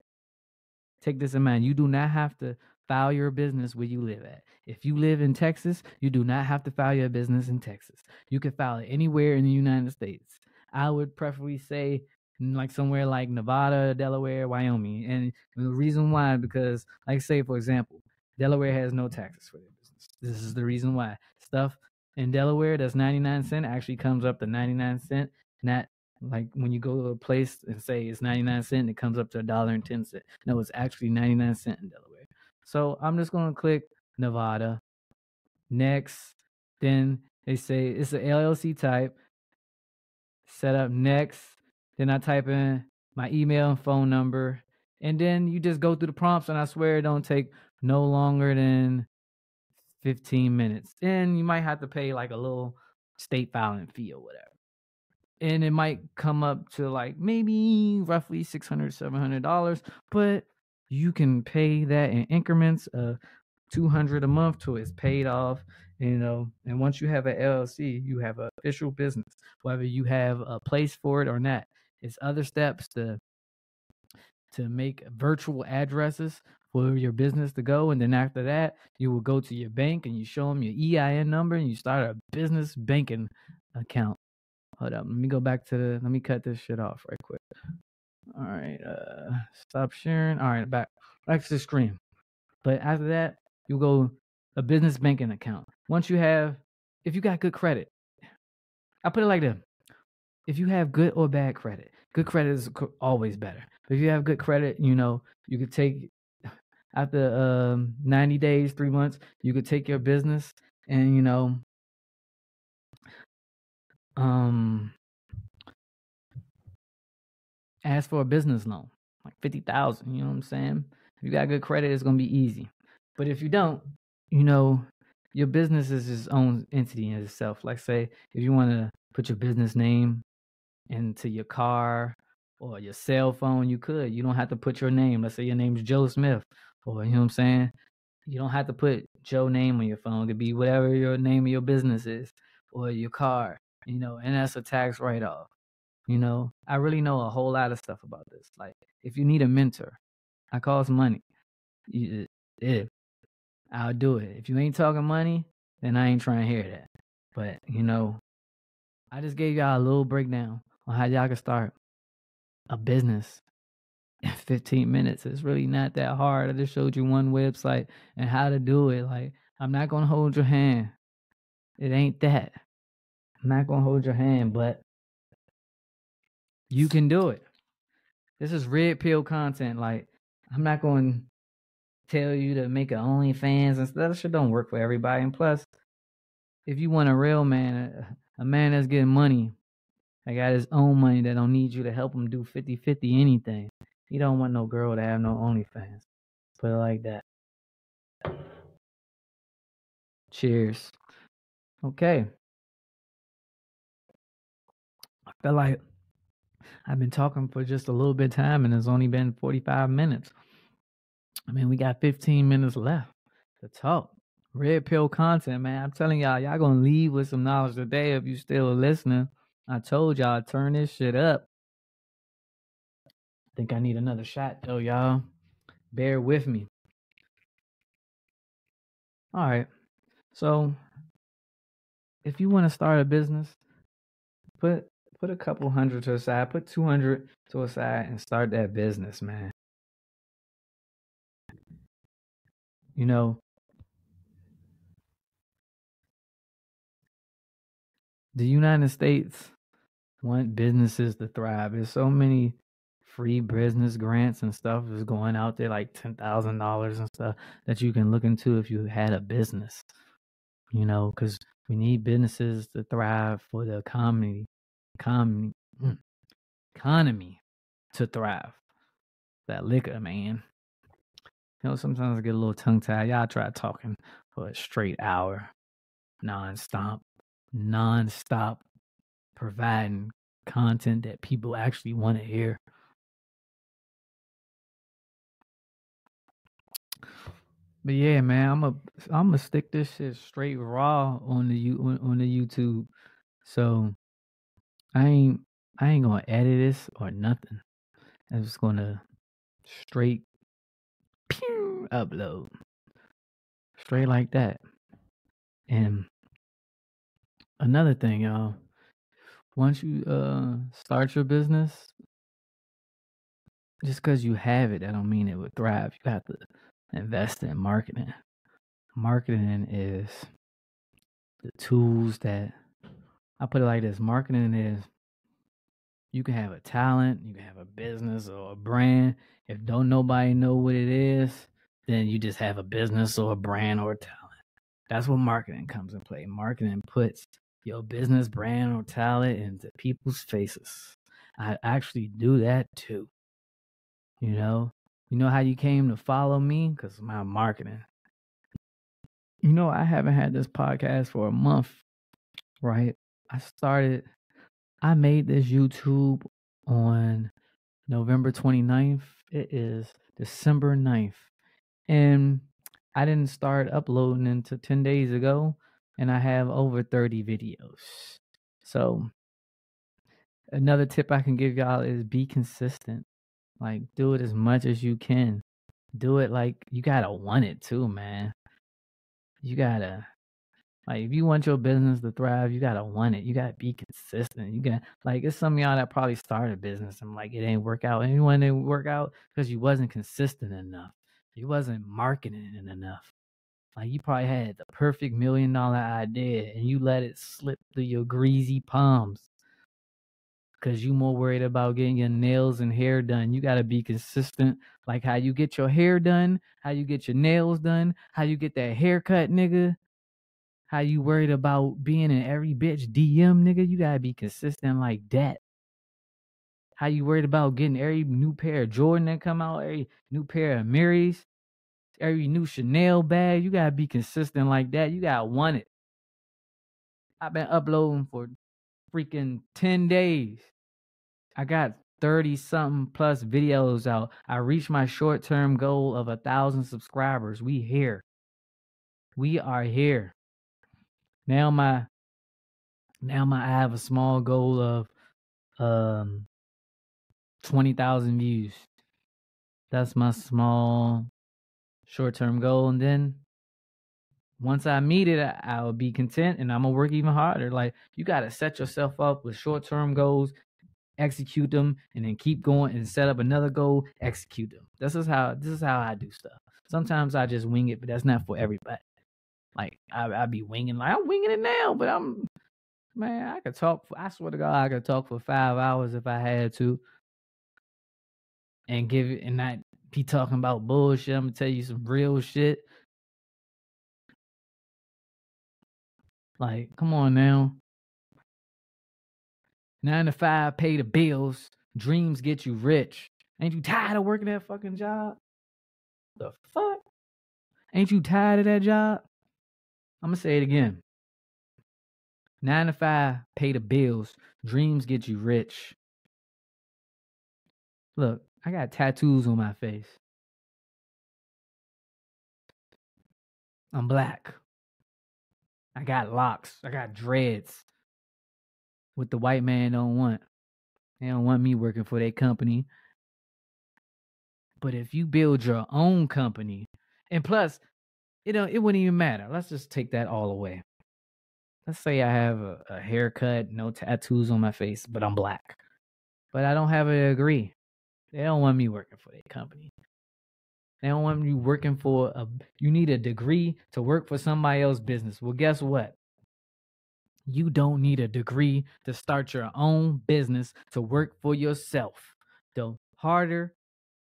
take this in mind. You do not have to file your business where you live at. If you live in Texas, you do not have to file your business in Texas. You can file it anywhere in the United States. I would preferably say like somewhere like Nevada, Delaware, Wyoming. And the reason why, because like say for example, Delaware has no taxes for their business. This is the reason why. Stuff in Delaware that's 99 cent actually comes up to 99 cent, not like when you go to a place and say it's 99 cent, it comes up to a dollar and 10 cent. No, it's actually 99 cent in Delaware. So I'm just going to click Nevada. Next. Then they say it's an LLC type. Set up next. Then I type in my email and phone number. And then you just go through the prompts, and I swear it don't take no longer than 15 minutes. And you might have to pay like a little state filing fee or whatever. And it might come up to like maybe roughly 600 $700, but you can pay that in increments of 200 a month till it's paid off you know and once you have an llc you have an official business whether you have a place for it or not. It's other steps to to make virtual addresses for your business to go and then after that you will go to your bank and you show them your ein number and you start a business banking account hold up let me go back to the let me cut this shit off right quick all right, uh, stop sharing. All right, back back to the screen. But after that, you go a business banking account. Once you have, if you got good credit, I put it like this: if you have good or bad credit, good credit is always better. If you have good credit, you know you could take after um, 90 days, three months, you could take your business and you know um ask for a business loan, like fifty thousand. You know what I'm saying? If you got good credit, it's gonna be easy. But if you don't, you know, your business is its own entity in itself. Like say, if you want to put your business name into your car or your cell phone, you could. You don't have to put your name. Let's say your name's Joe Smith, or you know what I'm saying. You don't have to put Joe name on your phone. It could be whatever your name of your business is or your car. You know, and that's a tax write off. You know, I really know a whole lot of stuff about this. Like, if you need a mentor, I cost money. You, if I'll do it. If you ain't talking money, then I ain't trying to hear that. But you know, I just gave y'all a little breakdown on how y'all can start a business in 15 minutes. It's really not that hard. I just showed you one website and how to do it. Like, I'm not gonna hold your hand. It ain't that. I'm not gonna hold your hand, but you can do it. This is red pill content. Like, I'm not to tell you to make an OnlyFans and stuff. That shit don't work for everybody. And plus, if you want a real man, a man that's getting money, I got his own money that don't need you to help him do 50 50 anything. He don't want no girl to have no OnlyFans. Put it like that. Cheers. Okay. Feel like I've been talking for just a little bit of time and it's only been 45 minutes. I mean, we got 15 minutes left to talk. Red pill content, man. I'm telling y'all, y'all gonna leave with some knowledge today if you still listening. I told y'all turn this shit up. I think I need another shot though, y'all. Bear with me. All right. So if you want to start a business, put put a couple hundred to the side, put 200 to a side and start that business, man. You know, the United States want businesses to thrive. There's so many free business grants and stuff is going out there like ten thousand dollars and stuff that you can look into if you had a business. You know, because we need businesses to thrive for the economy, economy, mm, economy to thrive. That liquor, man. You know, sometimes I get a little tongue tied. Y'all try talking for a straight hour, non-stop, non-stop, providing content that people actually want to hear. But yeah, man, I'm a I'm gonna stick this shit straight raw on the you on, on the YouTube. So I ain't I ain't gonna edit this or nothing. I'm just gonna straight pew, upload straight like that. And another thing, y'all, once you uh start your business, just because you have it, I don't mean it would thrive. You have to invest in marketing. Marketing is the tools that I put it like this marketing is you can have a talent, you can have a business or a brand. If don't nobody know what it is, then you just have a business or a brand or a talent. That's what marketing comes in play. Marketing puts your business, brand, or talent into people's faces. I actually do that too. You know, you know how you came to follow me? Because my marketing. You know, I haven't had this podcast for a month, right? I started, I made this YouTube on November 29th. It is December 9th. And I didn't start uploading until 10 days ago. And I have over 30 videos. So, another tip I can give y'all is be consistent. Like, do it as much as you can. Do it like you gotta want it too, man. You gotta like if you want your business to thrive, you gotta want it. You gotta be consistent. You got like it's some of y'all that probably started a business and like it ain't work out. Anyone didn't work out because you wasn't consistent enough. You wasn't marketing it enough. Like you probably had the perfect million dollar idea and you let it slip through your greasy palms because you more worried about getting your nails and hair done. You got to be consistent, like how you get your hair done, how you get your nails done, how you get that haircut, nigga. How you worried about being in every bitch DM, nigga? You gotta be consistent like that. How you worried about getting every new pair of Jordan that come out, every new pair of Marys, every new Chanel bag? You gotta be consistent like that. You gotta want it. I've been uploading for freaking 10 days. I got 30 something plus videos out. I reached my short term goal of a thousand subscribers. We here. We are here. Now my now my I have a small goal of um 20,000 views. That's my small short term goal. And then once I meet it, I, will be content and I'm gonna work even harder. Like you gotta set yourself up with short term goals execute them, and then keep going and set up another goal, execute them. This is how this is how I do stuff. Sometimes I just wing it, but that's not for everybody. Like I I be winging like I'm winging it now, but I'm man, I could talk I swear to God, I could talk for five hours if I had to. And give it and not be talking about bullshit. I'm gonna tell you some real shit. Like, come on now. Nine to five, pay the bills. Dreams get you rich. Ain't you tired of working that fucking job? The fuck? Ain't you tired of that job? I'm gonna say it again. Nine to five, pay the bills. Dreams get you rich. Look, I got tattoos on my face. I'm black. I got locks. I got dreads what the white man don't want. They don't want me working for their company. But if you build your own company, and plus, it don't it wouldn't even matter. Let's just take that all away. Let's say I have a, a haircut, no tattoos on my face, but I'm black. But I don't have a degree. They don't want me working for their company. They don't want you working for a you need a degree to work for somebody else's business. Well, guess what? You don't need a degree to start your own business to work for yourself. The harder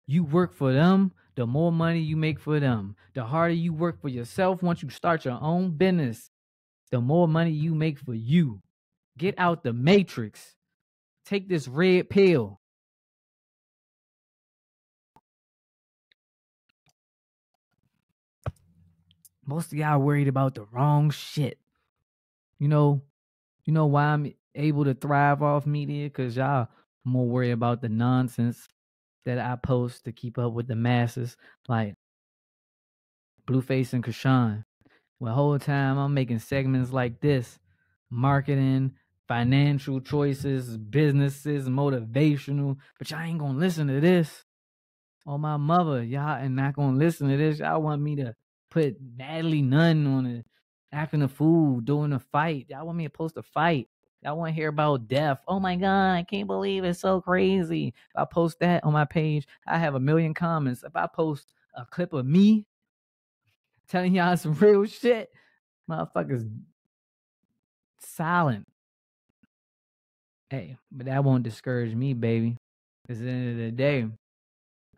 you work for them, the more money you make for them. The harder you work for yourself once you start your own business, the more money you make for you. Get out the matrix. Take this red pill. Most of y'all worried about the wrong shit. You know, you know why I'm able to thrive off media? Cause y'all more worried about the nonsense that I post to keep up with the masses, like Blueface and Chrisean. Well, whole time I'm making segments like this, marketing, financial choices, businesses, motivational, but y'all ain't gonna listen to this. Oh my mother, y'all ain't not gonna listen to this. Y'all want me to put Natalie Nunn on it, acting a fool, doing a fight. Y'all want me to post a fight. Y'all want to hear about death. Oh my God, I can't believe it's so crazy. If I post that on my page, I have a million comments. If I post a clip of me telling y'all some real shit, motherfuckers silent. Hey, but that won't discourage me, baby. Because at the end of the day,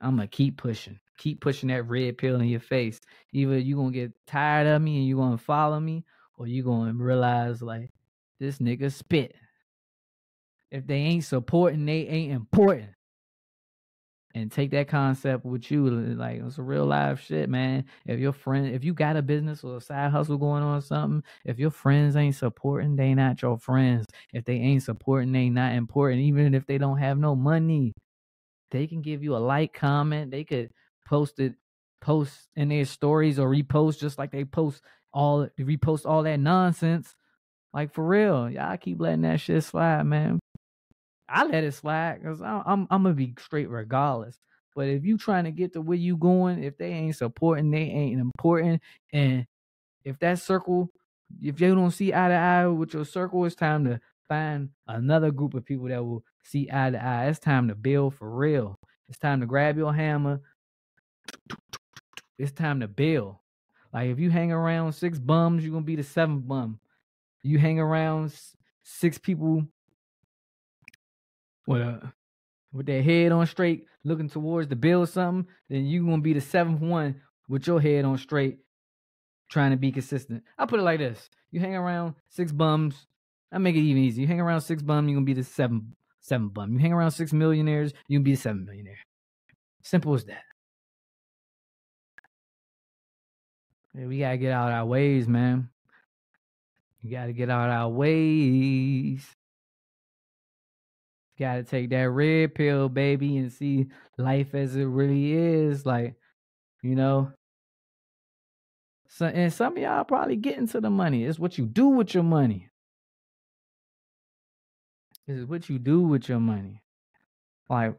I'm going to keep pushing. Keep pushing that red pill in your face. Either you're going to get tired of me and you're going to follow me, or you're going to realize, like, this nigga spit. If they ain't supporting, they ain't important. And take that concept with you. Like it's a real life shit, man. If your friend, if you got a business or a side hustle going on or something, if your friends ain't supporting, they not your friends. If they ain't supporting, they not important. Even if they don't have no money, they can give you a like, comment. They could post it, post in their stories or repost just like they post all repost all that nonsense like for real, y'all keep letting that shit slide, man. I let it slide because I'm, I'm I'm gonna be straight regardless. But if you trying to get to where you going, if they ain't supporting, they ain't important, and if that circle, if you don't see eye to eye with your circle, it's time to find another group of people that will see eye to eye. It's time to build for real. It's time to grab your hammer. It's time to build. Like if you hang around six bums, you're gonna be the seventh bum you hang around six people with a with their head on straight, looking towards the bill or something, then you gonna be the seventh one with your head on straight, trying to be consistent. I put it like this: you hang around six bums. I make it even easy. You hang around six bums, you're gonna be the seven seven bum. You hang around six millionaires, you can be the seven millionaire. Simple as that. we gotta get out of our ways, man. You got to get out our ways. Got to take that red pill, baby, and see life as it really is. Like, you know. So, and some of y'all probably get into the money. It's what you do with your money. It's what you do with your money. Like,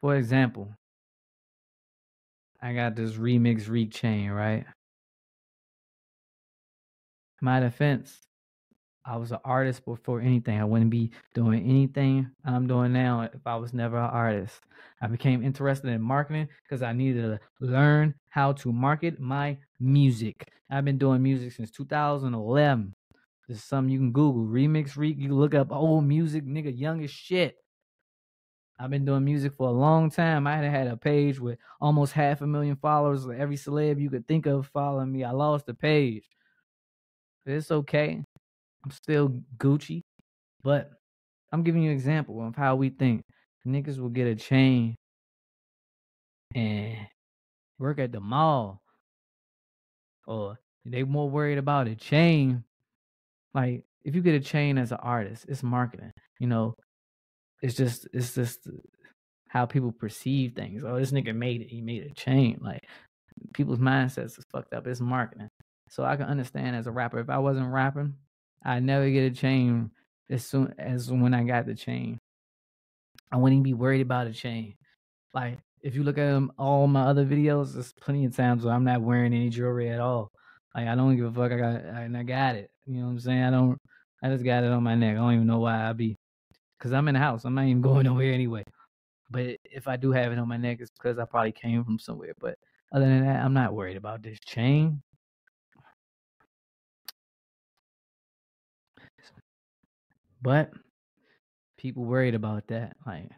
for example, I got this remix reek chain, right? My defense, I was an artist before anything. I wouldn't be doing anything I'm doing now if I was never an artist. I became interested in marketing because I needed to learn how to market my music. I've been doing music since 2011. This is something you can Google. Remix Reek. You look up old music, nigga, young as shit. I've been doing music for a long time. I had a page with almost half a million followers. Every celeb you could think of following me. I lost the page it's okay. I'm still Gucci, but I'm giving you an example of how we think. Niggas will get a chain and work at the mall, or they more worried about a chain. Like if you get a chain as an artist, it's marketing. You know, it's just it's just how people perceive things. Oh, this nigga made it. He made a chain. Like people's mindsets is fucked up. It's marketing. So I can understand as a rapper. If I wasn't rapping, I'd never get a chain as soon as when I got the chain. I wouldn't be worried about a chain. Like if you look at them, all my other videos, there's plenty of times where I'm not wearing any jewelry at all. Like I don't give a fuck. I got and I got it. You know what I'm saying? I don't. I just got it on my neck. I don't even know why I be, cause I'm in the house. I'm not even going nowhere anyway. But if I do have it on my neck, it's because I probably came from somewhere. But other than that, I'm not worried about this chain. But people worried about that. Like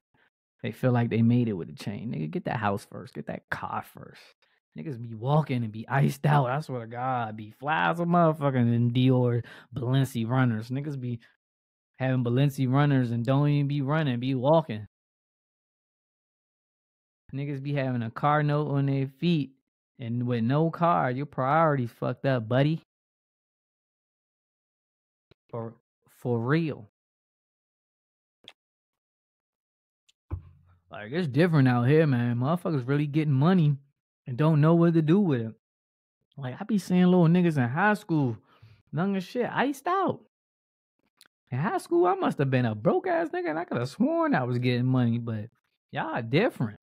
they feel like they made it with the chain. Nigga, get that house first. Get that car first. Niggas be walking and be iced out. I swear to God, be flies a motherfucking in Dior Balenci runners. Niggas be having Balenci runners and don't even be running, be walking. Niggas be having a car note on their feet and with no car, your priorities fucked up, buddy. For for real. Like it's different out here, man. Motherfuckers really getting money and don't know what to do with it. Like I be seeing little niggas in high school, young as shit, iced out. In high school, I must have been a broke ass nigga, and I could have sworn I was getting money, but y'all different.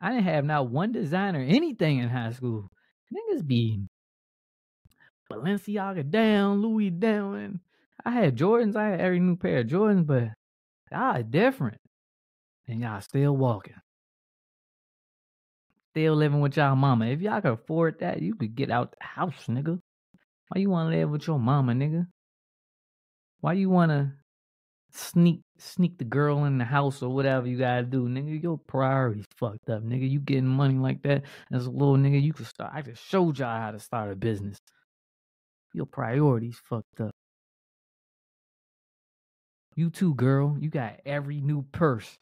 I didn't have not one designer anything in high school. Niggas be Balenciaga down, Louis down, I had Jordans. I had every new pair of Jordans, but y'all different and y'all still walking. Still living with y'all mama. If y'all could afford that, you could get out the house, nigga. Why you wanna live with your mama, nigga? Why you wanna sneak sneak the girl in the house or whatever you gotta do, nigga? Your priorities fucked up, nigga. You getting money like that as a little nigga, you could start. I just showed y'all how to start a business. Your priorities fucked up. You too, girl. You got every new purse.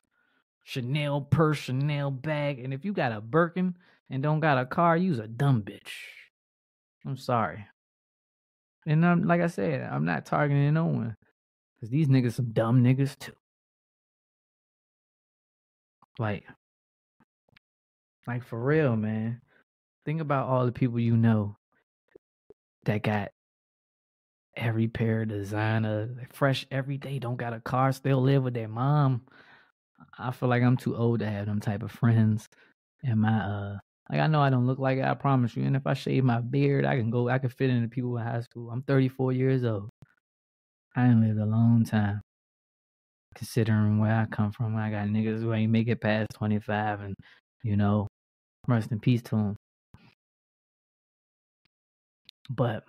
Chanel purse, Chanel bag. And if you got a Birkin and don't got a car, you's a dumb bitch. I'm sorry. And I'm like I said, I'm not targeting no one. Cause these niggas some dumb niggas too. Like, like for real, man. Think about all the people you know that got every pair of designer, fresh every day, don't got a car, still live with their mom. I feel like I'm too old to have them type of friends. And my uh like I know I don't look like it, I promise you. And if I shave my beard, I can go I can fit into people in high school. I'm 34 years old. I ain't lived a long time. Considering where I come from, I got niggas who ain't make it past 25 and you know, rest in peace to them. But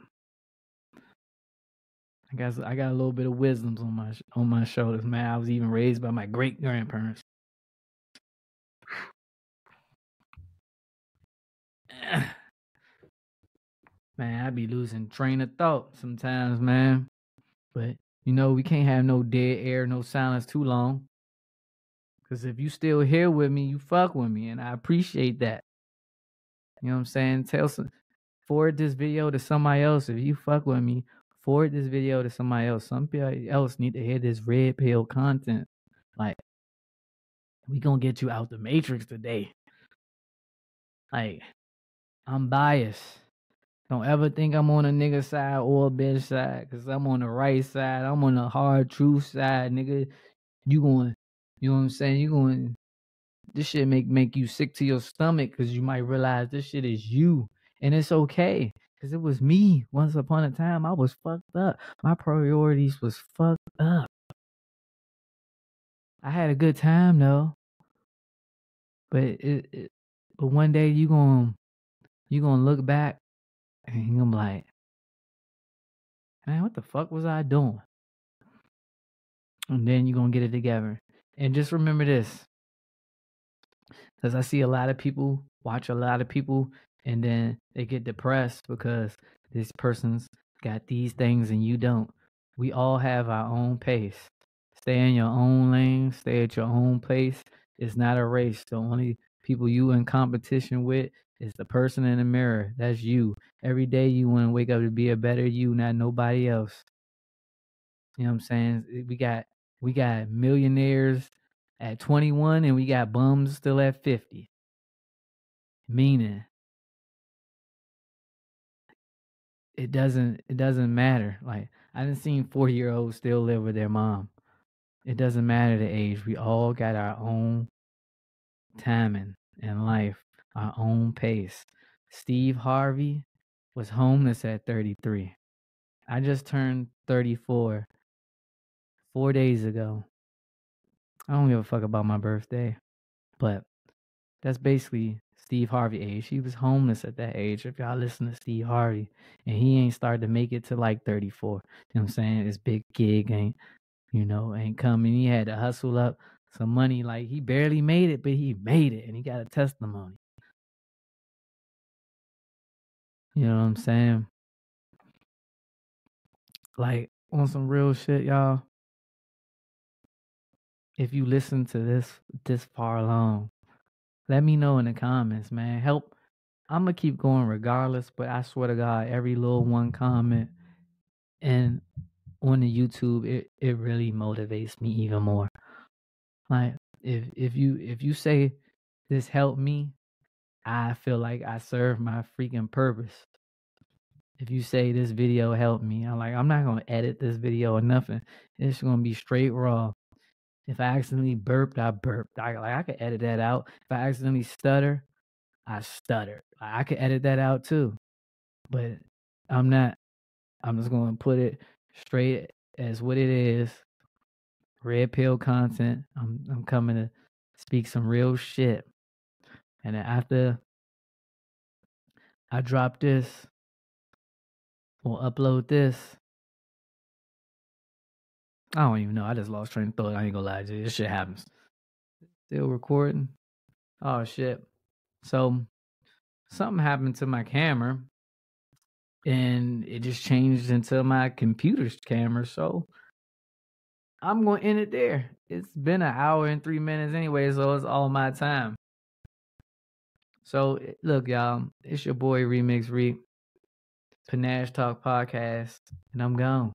I guess I got a little bit of wisdoms on my on my shoulders, man. I was even raised by my great grandparents. Man, I be losing train of thought sometimes, man. But you know, we can't have no dead air, no silence too long. Cause if you still here with me, you fuck with me, and I appreciate that. You know what I'm saying? Tell some forward this video to somebody else if you fuck with me forward this video to somebody else. Somebody else need to hear this red pill content. Like, we gonna get you out the matrix today. Like, I'm biased. Don't ever think I'm on a nigga side or a bitch side, cause I'm on the right side. I'm on the hard truth side, nigga. You going, you know what I'm saying? You going, this shit make make you sick to your stomach, cause you might realize this shit is you, and it's okay. Cause it was me. Once upon a time, I was fucked up. My priorities was fucked up. I had a good time though. But it, it but one day you gonna you gonna look back and you gonna be like, man, what the fuck was I doing? And then you're gonna get it together. And just remember this. Because I see a lot of people, watch a lot of people and then they get depressed because this person's got these things and you don't. We all have our own pace. Stay in your own lane, stay at your own pace. It's not a race. The only people you in competition with is the person in the mirror. That's you. Every day you want to wake up to be a better you, not nobody else. You know what I'm saying? Eh, we got we got millionaires at 21 and we got bums still at 50. Meaning it doesn't it doesn't matter. Like I didn't seen forty year olds still live with their mom. It doesn't matter the age. We all got our own timing. in life, our own pace. Steve Harvey was homeless at 33. I just turned 34 four days ago. I don't give a fuck about my birthday, but that's basically Steve Harvey age. He was homeless at that age. If y'all listen to Steve Harvey, and he ain't started to make it to like 34. You know what I'm saying? His big gig ain't, you know, ain't coming. He had to hustle up some money. Like he barely made it, but he made it, and he got a testimony. You know what I'm saying? Like on some real shit, y'all. If you listen to this this far along, let me know in the comments, man. Help. I'm gonna keep going regardless, but I swear to God, every little one comment and on the YouTube, it, it really motivates me even more. Like if if you if you say this helped me, I feel like I serve my freaking purpose. If you say this video helped me, I'm like I'm not gonna edit this video or nothing. It's gonna be straight raw. If I accidentally burped, I burped. I like I could edit that out. If I accidentally stutter, I stutter. I could edit that out too. But I'm not. I'm just gonna put it straight as what it is. Red pill content. I'm I'm coming to speak some real shit. And then after I drop this or upload this, I don't even know. I just lost train of thought. I ain't gonna lie to you. This shit happens. Still recording. Oh shit. So something happened to my camera and it just changed into my computer's camera. So I'm gonna end it there. It's been an hour and three minutes anyway, so it's all my time. So look, y'all, it's your boy Remix Reap, Panache Talk Podcast, and I'm gone.